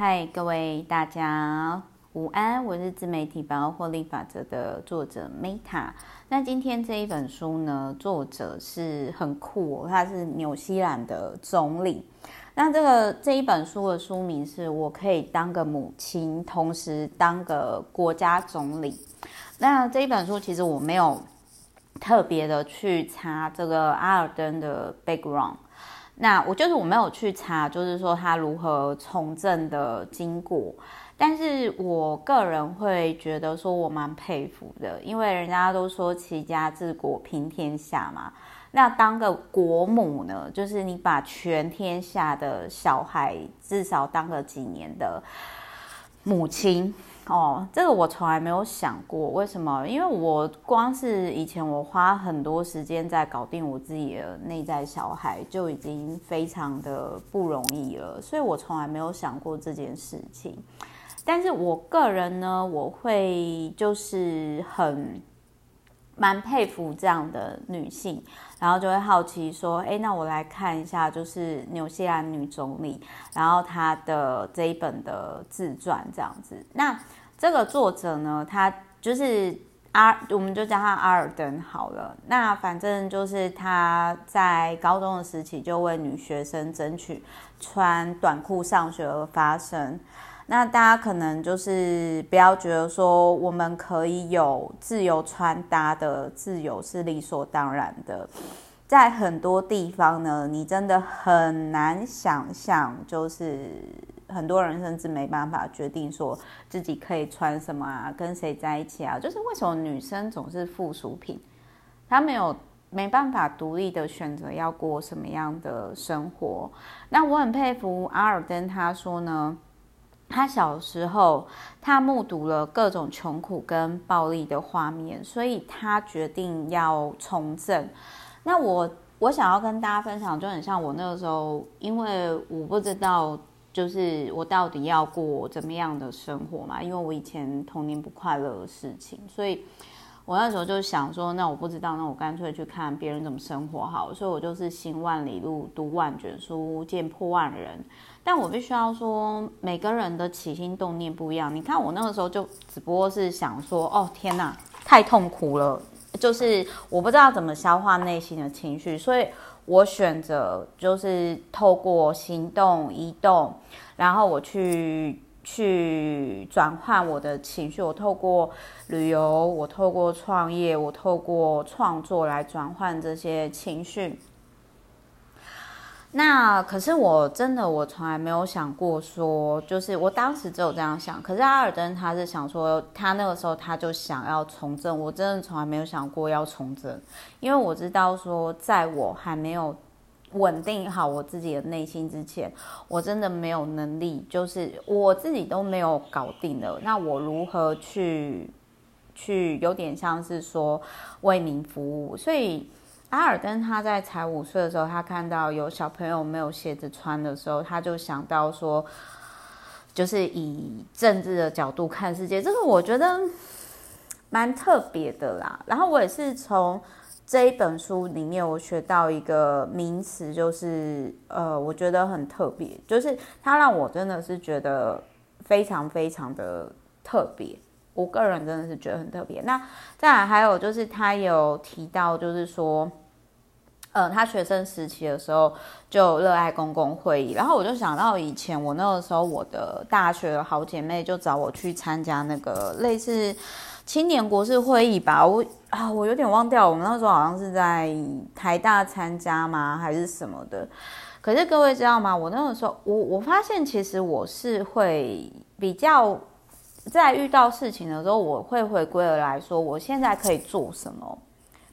嗨，各位大家午安，我是自媒体百万获利法则的作者 Meta。那今天这一本书呢，作者是很酷哦，他是纽西兰的总理。那这个这一本书的书名是我可以当个母亲，同时当个国家总理。那这一本书其实我没有特别的去查这个阿尔登的 background。那我就是我没有去查，就是说他如何从政的经过，但是我个人会觉得说我蛮佩服的，因为人家都说齐家治国平天下嘛，那当个国母呢，就是你把全天下的小孩至少当个几年的母亲。哦，这个我从来没有想过，为什么？因为我光是以前我花很多时间在搞定我自己的内在小孩，就已经非常的不容易了，所以我从来没有想过这件事情。但是我个人呢，我会就是很蛮佩服这样的女性，然后就会好奇说，哎，那我来看一下，就是纽西兰女总理，然后她的这一本的自传这样子，那。这个作者呢，他就是阿，我们就叫他阿尔登好了。那反正就是他在高中的时期就为女学生争取穿短裤上学而发声。那大家可能就是不要觉得说我们可以有自由穿搭的自由是理所当然的，在很多地方呢，你真的很难想象，就是。很多人甚至没办法决定说自己可以穿什么啊，跟谁在一起啊？就是为什么女生总是附属品？她没有没办法独立的选择要过什么样的生活？那我很佩服阿尔登，他说呢，他小时候他目睹了各种穷苦跟暴力的画面，所以他决定要从政。那我我想要跟大家分享，就很像我那个时候，因为我不知道。就是我到底要过怎么样的生活嘛？因为我以前童年不快乐的事情，所以我那时候就想说，那我不知道，那我干脆去看别人怎么生活好。所以我就是行万里路，读万卷书，见破万人。但我必须要说，每个人的起心动念不一样。你看我那个时候就只不过是想说，哦天哪，太痛苦了，就是我不知道怎么消化内心的情绪，所以。我选择就是透过行动、移动，然后我去去转换我的情绪。我透过旅游，我透过创业，我透过创作来转换这些情绪。那可是我真的，我从来没有想过说，就是我当时只有这样想。可是阿尔登他是想说，他那个时候他就想要从政。我真的从来没有想过要从政，因为我知道说，在我还没有稳定好我自己的内心之前，我真的没有能力，就是我自己都没有搞定的。那我如何去去有点像是说为民服务？所以。阿尔登他在才五岁的时候，他看到有小朋友没有鞋子穿的时候，他就想到说，就是以政治的角度看世界，这个我觉得蛮特别的啦。然后我也是从这一本书里面，我学到一个名词，就是呃，我觉得很特别，就是他让我真的是觉得非常非常的特别。我个人真的是觉得很特别。那再来还有就是他有提到，就是说，呃，他学生时期的时候就热爱公共会议，然后我就想到以前我那个时候我的大学的好姐妹就找我去参加那个类似青年国事会议吧，我啊我有点忘掉，我们那时候好像是在台大参加吗还是什么的？可是各位知道吗？我那个时候我我发现其实我是会比较。在遇到事情的时候，我会回归而来说，我现在可以做什么？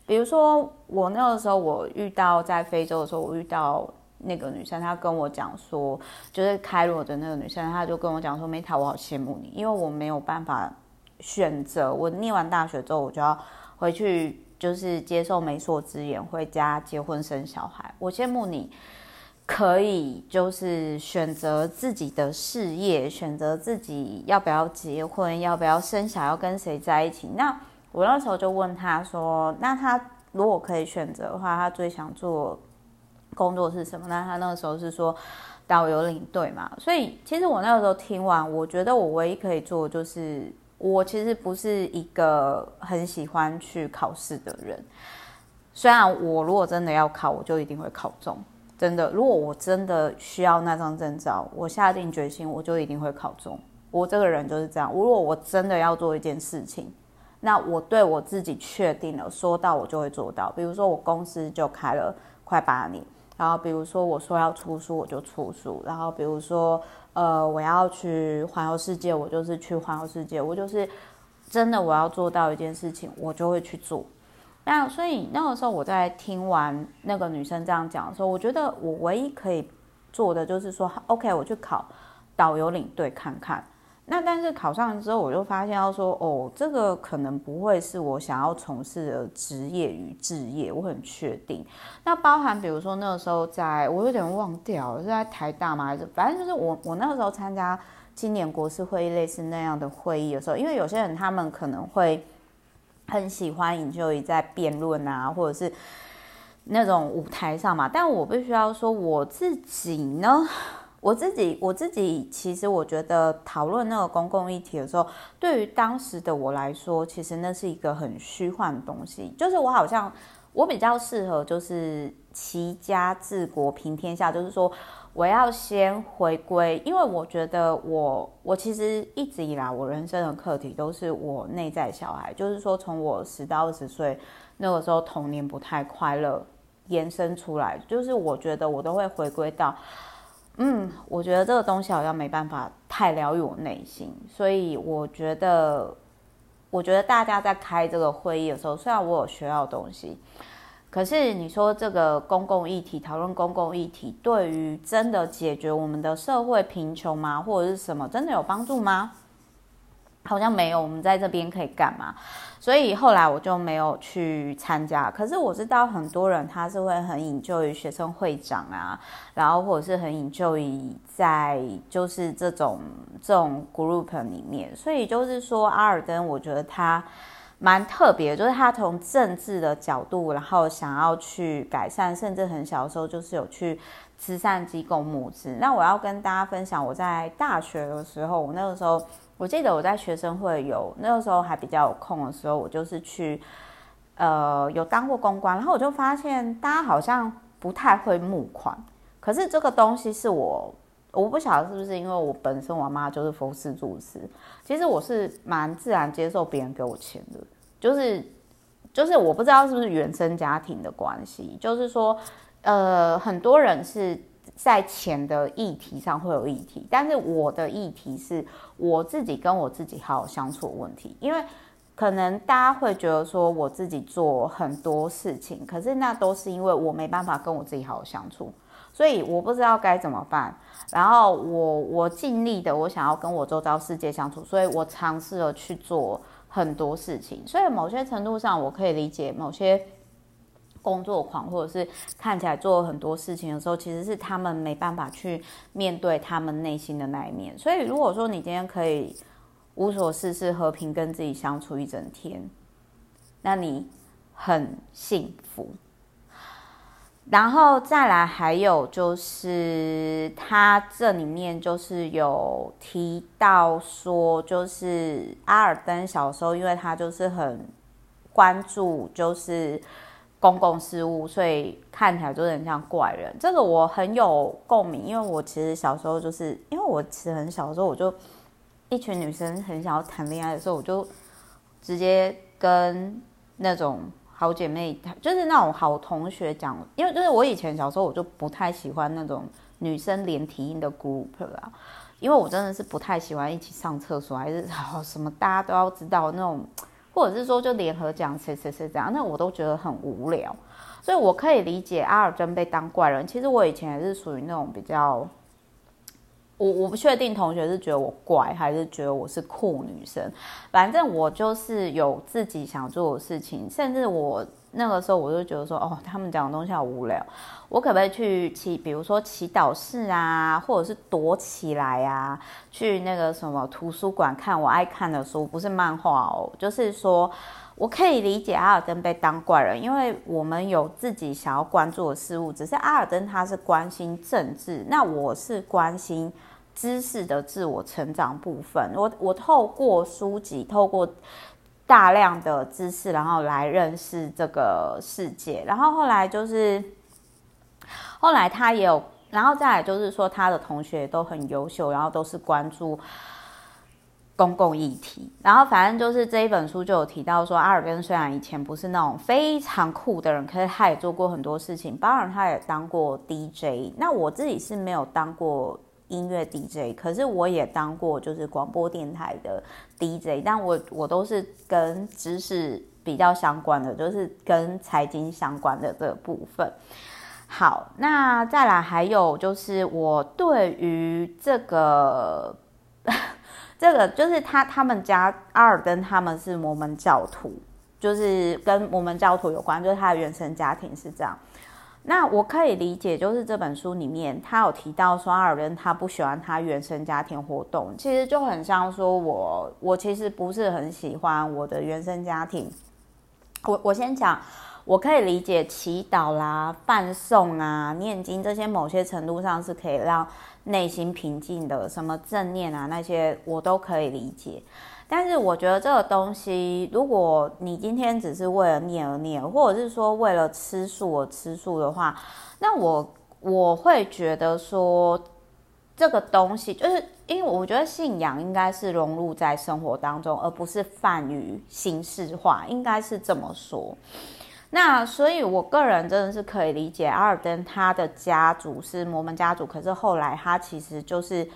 比如说，我那个时候我遇到在非洲的时候，我遇到那个女生，她跟我讲说，就是开罗的那个女生，她就跟我讲说，Meta，我好羡慕你，因为我没有办法选择。我念完大学之后，我就要回去，就是接受媒妁之言，回家结婚生小孩。我羡慕你。可以就是选择自己的事业，选择自己要不要结婚，要不要生小，要跟谁在一起。那我那时候就问他说：“那他如果可以选择的话，他最想做工作是什么？”那他那个时候是说，导游领队嘛。所以其实我那个时候听完，我觉得我唯一可以做的就是，我其实不是一个很喜欢去考试的人。虽然我如果真的要考，我就一定会考中。真的，如果我真的需要那张证照，我下定决心，我就一定会考中。我这个人就是这样。如果我真的要做一件事情，那我对我自己确定了，说到我就会做到。比如说我公司就开了快八年，然后比如说我说要出书，我就出书。然后比如说呃我要去环游世界，我就是去环游世界。我就是真的我要做到一件事情，我就会去做。那所以那个时候我在听完那个女生这样讲的时候，我觉得我唯一可以做的就是说，OK，我去考导游领队看看。那但是考上之后，我就发现要说，哦，这个可能不会是我想要从事的职业与置业，我很确定。那包含比如说那个时候在，我有点忘掉，是在台大吗？还是反正就是我我那个时候参加青年国事会议类似那样的会议的时候，因为有些人他们可能会。很喜欢尹秀怡在辩论啊，或者是那种舞台上嘛。但我必须要说，我自己呢，我自己我自己其实我觉得讨论那个公共议题的时候，对于当时的我来说，其实那是一个很虚幻的东西。就是我好像我比较适合就是齐家治国平天下，就是说。我要先回归，因为我觉得我我其实一直以来我人生的课题都是我内在小孩，就是说从我十到二十岁那个时候童年不太快乐延伸出来，就是我觉得我都会回归到，嗯，我觉得这个东西好像没办法太疗愈我内心，所以我觉得我觉得大家在开这个会议的时候，虽然我有学到东西。可是你说这个公共议题，讨论公共议题，对于真的解决我们的社会贫穷吗？或者是什么真的有帮助吗？好像没有。我们在这边可以干嘛？所以后来我就没有去参加。可是我知道很多人他是会很引咎于学生会长啊，然后或者是很引咎于在就是这种这种 group 里面。所以就是说，阿尔登，我觉得他。蛮特别，就是他从政治的角度，然后想要去改善，甚至很小的时候就是有去慈善机构募资。那我要跟大家分享，我在大学的时候，我那个时候我记得我在学生会有那个时候还比较有空的时候，我就是去呃有当过公关，然后我就发现大家好像不太会募款，可是这个东西是我我不晓得是不是因为我本身我妈就是佛事主持，其实我是蛮自然接受别人给我钱的。就是，就是我不知道是不是原生家庭的关系，就是说，呃，很多人是在钱的议题上会有议题，但是我的议题是我自己跟我自己好好相处的问题，因为可能大家会觉得说我自己做很多事情，可是那都是因为我没办法跟我自己好好相处，所以我不知道该怎么办，然后我我尽力的我想要跟我周遭世界相处，所以我尝试了去做。很多事情，所以某些程度上，我可以理解某些工作狂，或者是看起来做很多事情的时候，其实是他们没办法去面对他们内心的那一面。所以，如果说你今天可以无所事事、和平跟自己相处一整天，那你很幸福。然后再来，还有就是他这里面就是有提到说，就是阿尔登小时候，因为他就是很关注就是公共事务，所以看起来就很像怪人。这个我很有共鸣，因为我其实小时候就是因为我其实很小的时候，我就一群女生很想要谈恋爱的时候，我就直接跟那种。好姐妹，就是那种好同学讲，因为就是我以前小时候我就不太喜欢那种女生连体婴的 group 啦，因为我真的是不太喜欢一起上厕所，还是好什么大家都要知道那种，或者是说就联合讲谁谁谁这样，那我都觉得很无聊，所以我可以理解阿尔真被当怪人。其实我以前也是属于那种比较。我我不确定同学是觉得我怪，还是觉得我是酷女生。反正我就是有自己想做的事情，甚至我那个时候我就觉得说，哦，他们讲的东西好无聊，我可不可以去祈，比如说祈祷室啊，或者是躲起来啊，去那个什么图书馆看我爱看的书，不是漫画哦，就是说。我可以理解阿尔登被当怪人，因为我们有自己想要关注的事物。只是阿尔登他是关心政治，那我是关心知识的自我成长部分。我我透过书籍，透过大量的知识，然后来认识这个世界。然后后来就是，后来他也有，然后再来就是说，他的同学都很优秀，然后都是关注。公共议题，然后反正就是这一本书就有提到说，阿尔根虽然以前不是那种非常酷的人，可是他也做过很多事情，当然他也当过 DJ。那我自己是没有当过音乐 DJ，可是我也当过就是广播电台的 DJ，但我我都是跟知识比较相关的，就是跟财经相关的这部分。好，那再来还有就是我对于这个。这个就是他他们家阿尔登他们是摩门教徒，就是跟摩门教徒有关，就是他的原生家庭是这样。那我可以理解，就是这本书里面他有提到说阿尔登他不喜欢他原生家庭活动，其实就很像说我我其实不是很喜欢我的原生家庭。我我先讲，我可以理解祈祷啦、梵诵啊、念经这些，某些程度上是可以让。内心平静的什么正念啊，那些我都可以理解。但是我觉得这个东西，如果你今天只是为了念而念，或者是说为了吃素而吃素的话，那我我会觉得说，这个东西就是因为我觉得信仰应该是融入在生活当中，而不是泛于形式化，应该是这么说。那所以，我个人真的是可以理解阿尔登他的家族是摩门家族，可是后来他其实就是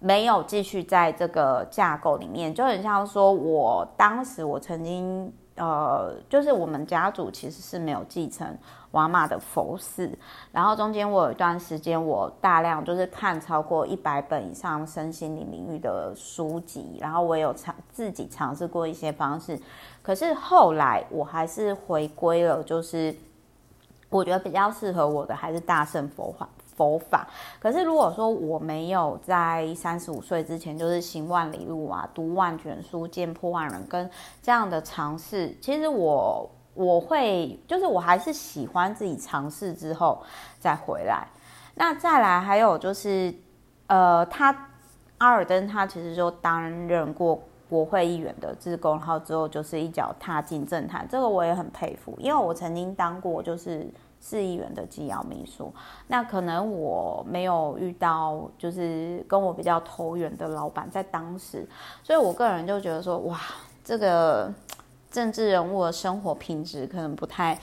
没有继续在这个架构里面，就很像说，我当时我曾经呃，就是我们家族其实是没有继承我阿嬷的佛寺，然后中间我有一段时间我大量就是看超过一百本以上身心灵领域的书籍，然后我有尝自己尝试过一些方式。可是后来我还是回归了，就是我觉得比较适合我的还是大圣佛法佛法。可是如果说我没有在三十五岁之前就是行万里路啊，读万卷书，见破万人，跟这样的尝试，其实我我会就是我还是喜欢自己尝试之后再回来。那再来还有就是，呃，他阿尔登他其实就担任过。国会议员的职工，然后之后就是一脚踏进政坛，这个我也很佩服，因为我曾经当过就是市议员的机要秘书，那可能我没有遇到就是跟我比较投缘的老板在当时，所以我个人就觉得说，哇，这个政治人物的生活品质可能不太。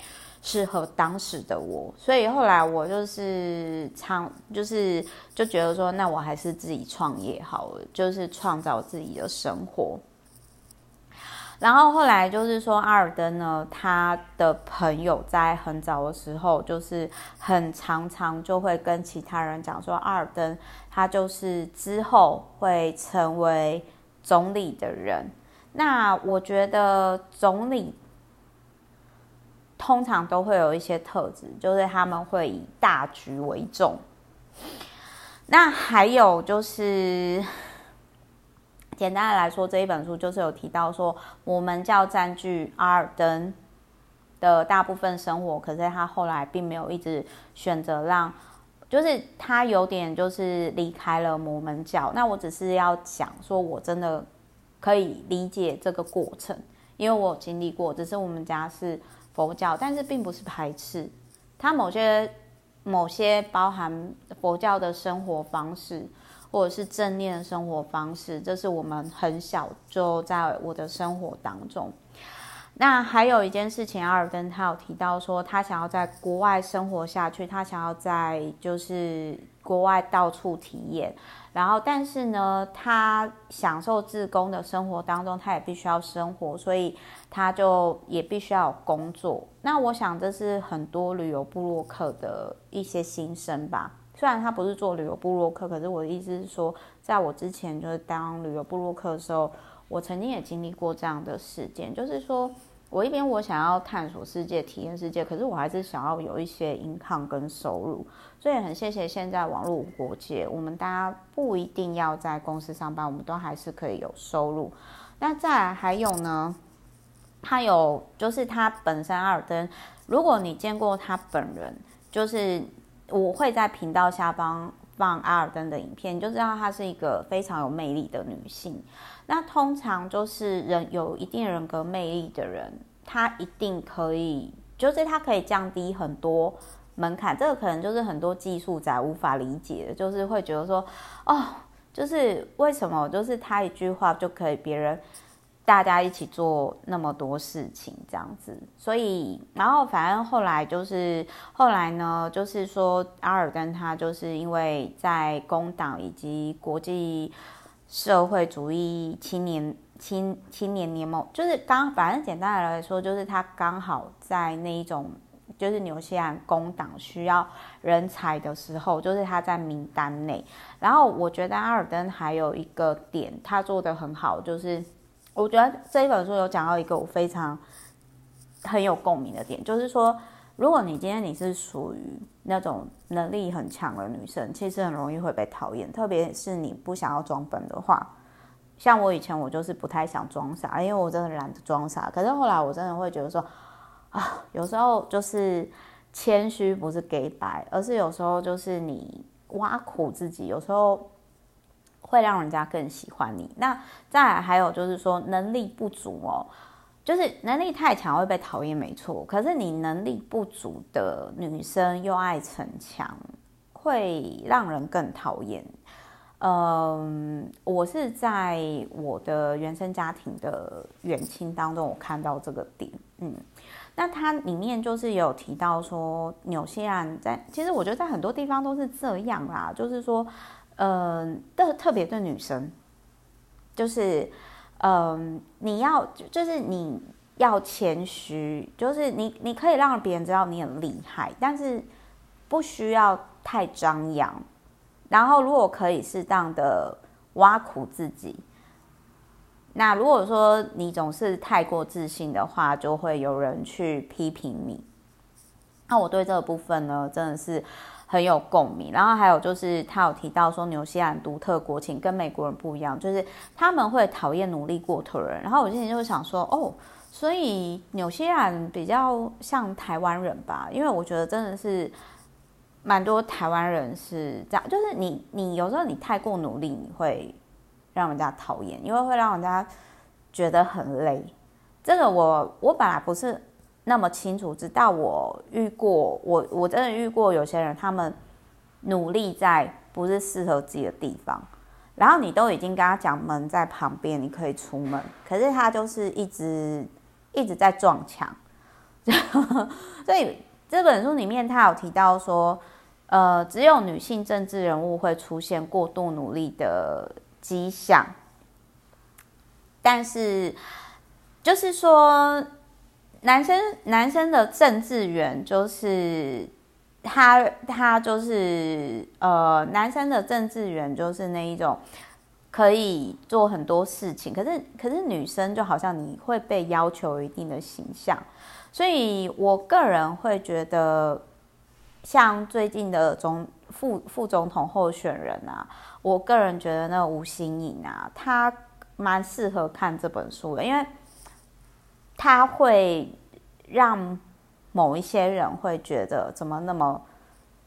适合当时的我，所以后来我就是常，就是就觉得说，那我还是自己创业好了，就是创造自己的生活。然后后来就是说，阿尔登呢，他的朋友在很早的时候，就是很常常就会跟其他人讲说，阿尔登他就是之后会成为总理的人。那我觉得总理。通常都会有一些特质，就是他们会以大局为重。那还有就是，简单的来说，这一本书就是有提到说，摩门教占据阿尔登的大部分生活，可是他后来并没有一直选择让，就是他有点就是离开了摩门教。那我只是要讲说，我真的可以理解这个过程，因为我经历过，只是我们家是。佛教，但是并不是排斥，它某些某些包含佛教的生活方式，或者是正念的生活方式，这是我们很小就在我的生活当中。那还有一件事情，阿尔登他有提到说，他想要在国外生活下去，他想要在就是国外到处体验。然后，但是呢，他享受自工的生活当中，他也必须要生活，所以他就也必须要有工作。那我想，这是很多旅游部落客的一些心声吧。虽然他不是做旅游部落客，可是我的意思是说，在我之前就是当旅游部落客的时候，我曾经也经历过这样的事件，就是说。我一边我想要探索世界、体验世界，可是我还是想要有一些 income 跟收入。所以很谢谢现在网络无国界，我们大家不一定要在公司上班，我们都还是可以有收入。那再还有呢，他有就是他本身阿尔登，如果你见过他本人，就是我会在频道下方放阿尔登的影片，就知道她是一个非常有魅力的女性。那通常就是人有一定人格魅力的人，他一定可以，就是他可以降低很多门槛。这个可能就是很多技术宅无法理解的，就是会觉得说，哦，就是为什么，就是他一句话就可以别人大家一起做那么多事情这样子。所以，然后反正后来就是后来呢，就是说阿尔跟他就是因为在工党以及国际。社会主义青年青青年联盟就是刚，反正简单的来说，就是他刚好在那一种，就是纽西兰工党需要人才的时候，就是他在名单内。然后我觉得阿尔登还有一个点，他做得很好，就是我觉得这一本书有讲到一个我非常很有共鸣的点，就是说。如果你今天你是属于那种能力很强的女生，其实很容易会被讨厌，特别是你不想要装笨的话。像我以前我就是不太想装傻，因为我真的懒得装傻。可是后来我真的会觉得说，啊，有时候就是谦虚不是给白，而是有时候就是你挖苦自己，有时候会让人家更喜欢你。那再来还有就是说能力不足哦。就是能力太强会被讨厌，没错。可是你能力不足的女生又爱逞强，会让人更讨厌。嗯，我是在我的原生家庭的远亲当中，我看到这个点。嗯，那它里面就是有提到说，纽西兰在其实我觉得在很多地方都是这样啦，就是说，嗯，特特别对女生，就是。嗯，你要就是你要谦虚，就是你你可以让别人知道你很厉害，但是不需要太张扬。然后如果可以适当的挖苦自己，那如果说你总是太过自信的话，就会有人去批评你。那我对这个部分呢，真的是。很有共鸣，然后还有就是他有提到说，纽西兰独特国情跟美国人不一样，就是他们会讨厌努力过头的人。然后我之前就想说，哦，所以纽西兰比较像台湾人吧，因为我觉得真的是蛮多台湾人是这样，就是你你有时候你太过努力，你会让人家讨厌，因为会让人家觉得很累。这个我我本来不是。那么清楚，直到我遇过我，我真的遇过有些人，他们努力在不是适合自己的地方，然后你都已经跟他讲门在旁边，你可以出门，可是他就是一直一直在撞墙。所以这本书里面他有提到说，呃，只有女性政治人物会出现过度努力的迹象，但是就是说。男生男生的政治员就是他，他就是呃，男生的政治员就是那一种可以做很多事情，可是可是女生就好像你会被要求一定的形象，所以我个人会觉得，像最近的总副副总统候选人啊，我个人觉得那吴欣颖啊，他蛮适合看这本书的，因为。他会让某一些人会觉得怎么那么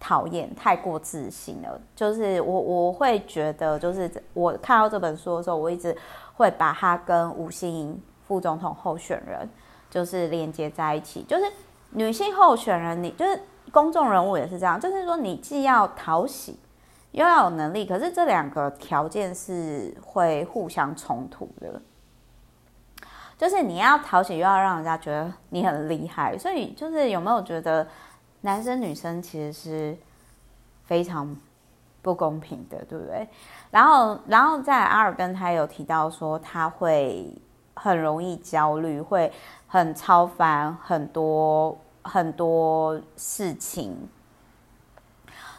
讨厌，太过自信了。就是我我会觉得，就是我看到这本书的时候，我一直会把他跟吴欣盈副总统候选人就是连接在一起。就是女性候选人，你就是公众人物也是这样，就是说你既要讨喜，又要有能力，可是这两个条件是会互相冲突的。就是你要讨喜，又要让人家觉得你很厉害，所以就是有没有觉得男生女生其实是非常不公平的，对不对？然后，然后在阿尔根他有提到说他会很容易焦虑，会很超凡很多很多事情，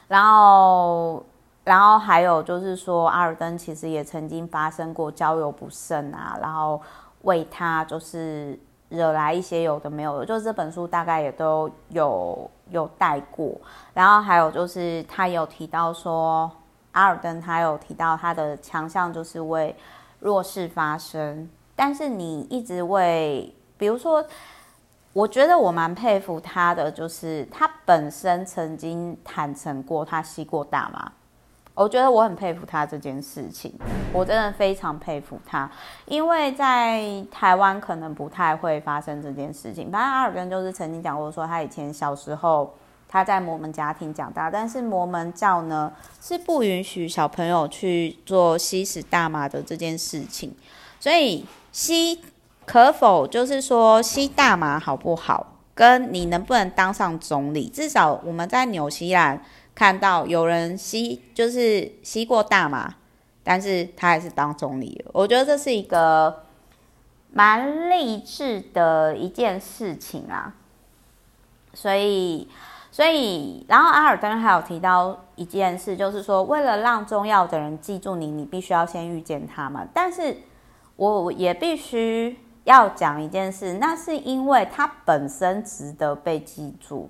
然后，然后还有就是说阿尔登其实也曾经发生过交友不慎啊，然后。为他就是惹来一些有的没有的，就是这本书大概也都有有带过。然后还有就是他有提到说，阿尔登他有提到他的强项就是为弱势发声，但是你一直为，比如说，我觉得我蛮佩服他的，就是他本身曾经坦诚过他吸过大麻。我觉得我很佩服他这件事情，我真的非常佩服他，因为在台湾可能不太会发生这件事情。反正阿尔根就是曾经讲过，说他以前小时候他在摩门家庭长大，但是摩门教呢是不允许小朋友去做吸食大麻的这件事情，所以吸可否就是说吸大麻好不好，跟你能不能当上总理，至少我们在纽西兰。看到有人吸，就是吸过大麻，但是他还是当总理。我觉得这是一个蛮励志的一件事情啊。所以，所以，然后阿尔登还有提到一件事，就是说，为了让重要的人记住你，你必须要先遇见他们。但是，我也必须要讲一件事，那是因为他本身值得被记住。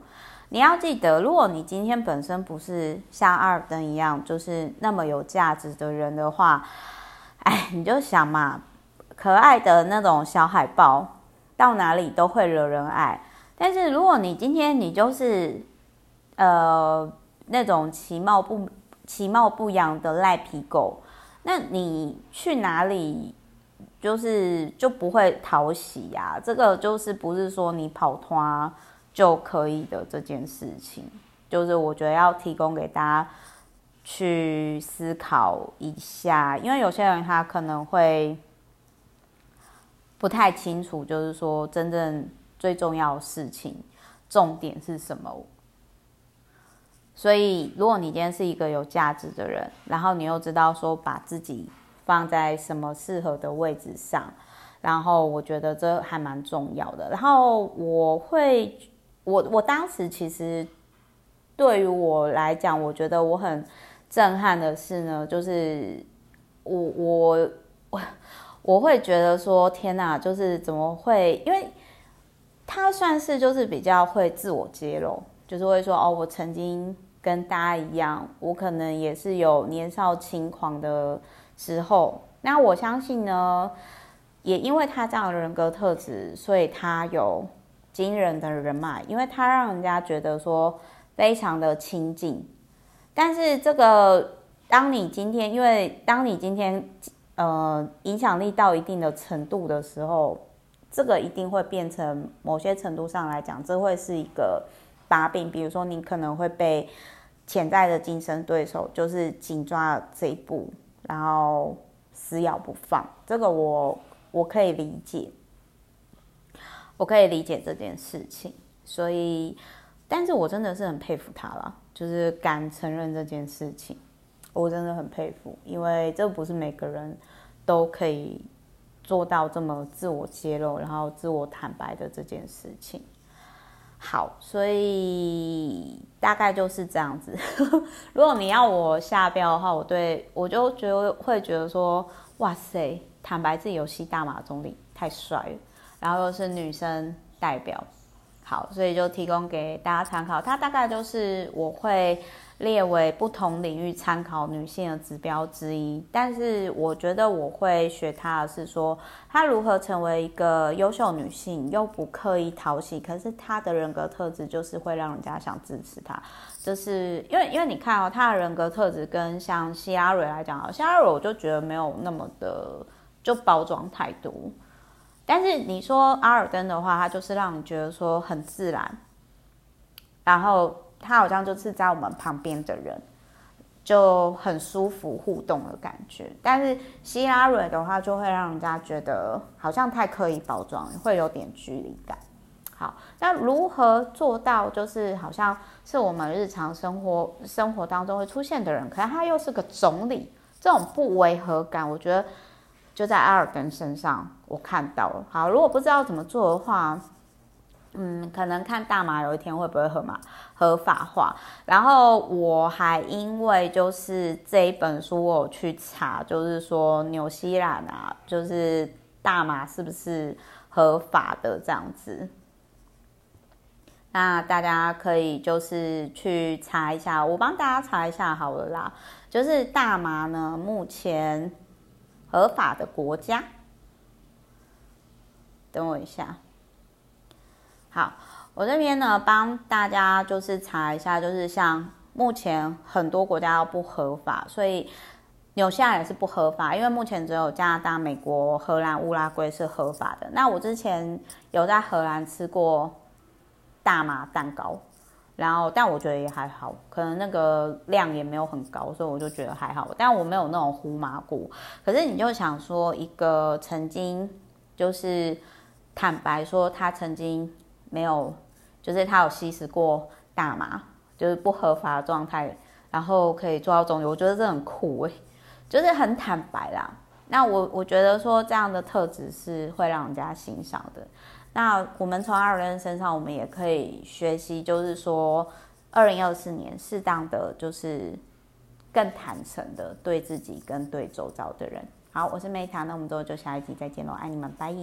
你要记得，如果你今天本身不是像阿尔登一样，就是那么有价值的人的话，哎，你就想嘛，可爱的那种小海豹，到哪里都会惹人爱。但是如果你今天你就是，呃，那种其貌不其貌不扬的赖皮狗，那你去哪里就是就不会讨喜呀？这个就是不是说你跑脱。就可以的这件事情，就是我觉得要提供给大家去思考一下，因为有些人他可能会不太清楚，就是说真正最重要的事情重点是什么。所以，如果你今天是一个有价值的人，然后你又知道说把自己放在什么适合的位置上，然后我觉得这还蛮重要的。然后我会。我我当时其实对于我来讲，我觉得我很震撼的是呢，就是我我我我会觉得说天哪，就是怎么会？因为他算是就是比较会自我揭露，就是会说哦，我曾经跟大家一样，我可能也是有年少轻狂的时候。那我相信呢，也因为他这样的人格特质，所以他有。惊人的人脉，因为他让人家觉得说非常的亲近。但是这个，当你今天，因为当你今天呃影响力到一定的程度的时候，这个一定会变成某些程度上来讲，这会是一个把柄。比如说，你可能会被潜在的竞争对手就是紧抓这一步，然后死咬不放。这个我我可以理解。我可以理解这件事情，所以，但是我真的是很佩服他了，就是敢承认这件事情，我真的很佩服，因为这不是每个人都可以做到这么自我揭露，然后自我坦白的这件事情。好，所以大概就是这样子。如果你要我下标的话，我对我就觉得会觉得说，哇塞，坦白自己有吸大麻总理太帅了。然后又是女生代表，好，所以就提供给大家参考。它大概就是我会列为不同领域参考女性的指标之一。但是我觉得我会学她的是说，她如何成为一个优秀女性，又不刻意讨喜，可是她的人格特质就是会让人家想支持她。就是因为因为你看哦，她的人格特质跟像希拉蕊来讲啊，希拉蕊我就觉得没有那么的就包装太多。但是你说阿尔登的话，他就是让你觉得说很自然，然后他好像就是在我们旁边的人，就很舒服互动的感觉。但是希拉蕊的话，就会让人家觉得好像太刻意包装，会有点距离感。好，那如何做到就是好像是我们日常生活生活当中会出现的人，可是他又是个总理，这种不违和感，我觉得。就在阿尔登身上，我看到了。好，如果不知道怎么做的话，嗯，可能看大麻有一天会不会合法合法化。然后我还因为就是这一本书，我有去查，就是说纽西兰啊，就是大麻是不是合法的这样子。那大家可以就是去查一下，我帮大家查一下好了啦。就是大麻呢，目前合法的国家，等我一下。好，我这边呢帮大家就是查一下，就是像目前很多国家都不合法，所以纽西兰也是不合法，因为目前只有加拿大、美国、荷兰、乌拉圭是合法的。那我之前有在荷兰吃过。大麻蛋糕，然后但我觉得也还好，可能那个量也没有很高，所以我就觉得还好。但我没有那种呼麻过。可是你就想说，一个曾经就是坦白说他曾经没有，就是他有吸食过大麻，就是不合法的状态，然后可以做到中医，我觉得这很酷诶，就是很坦白啦。那我我觉得说这样的特质是会让人家欣赏的。那我们从二人身上，我们也可以学习，就是说，二零二四年适当的就是更坦诚的对自己跟对周遭的人。好，我是梅塔那我们之后就下一集再见喽，爱你们，拜。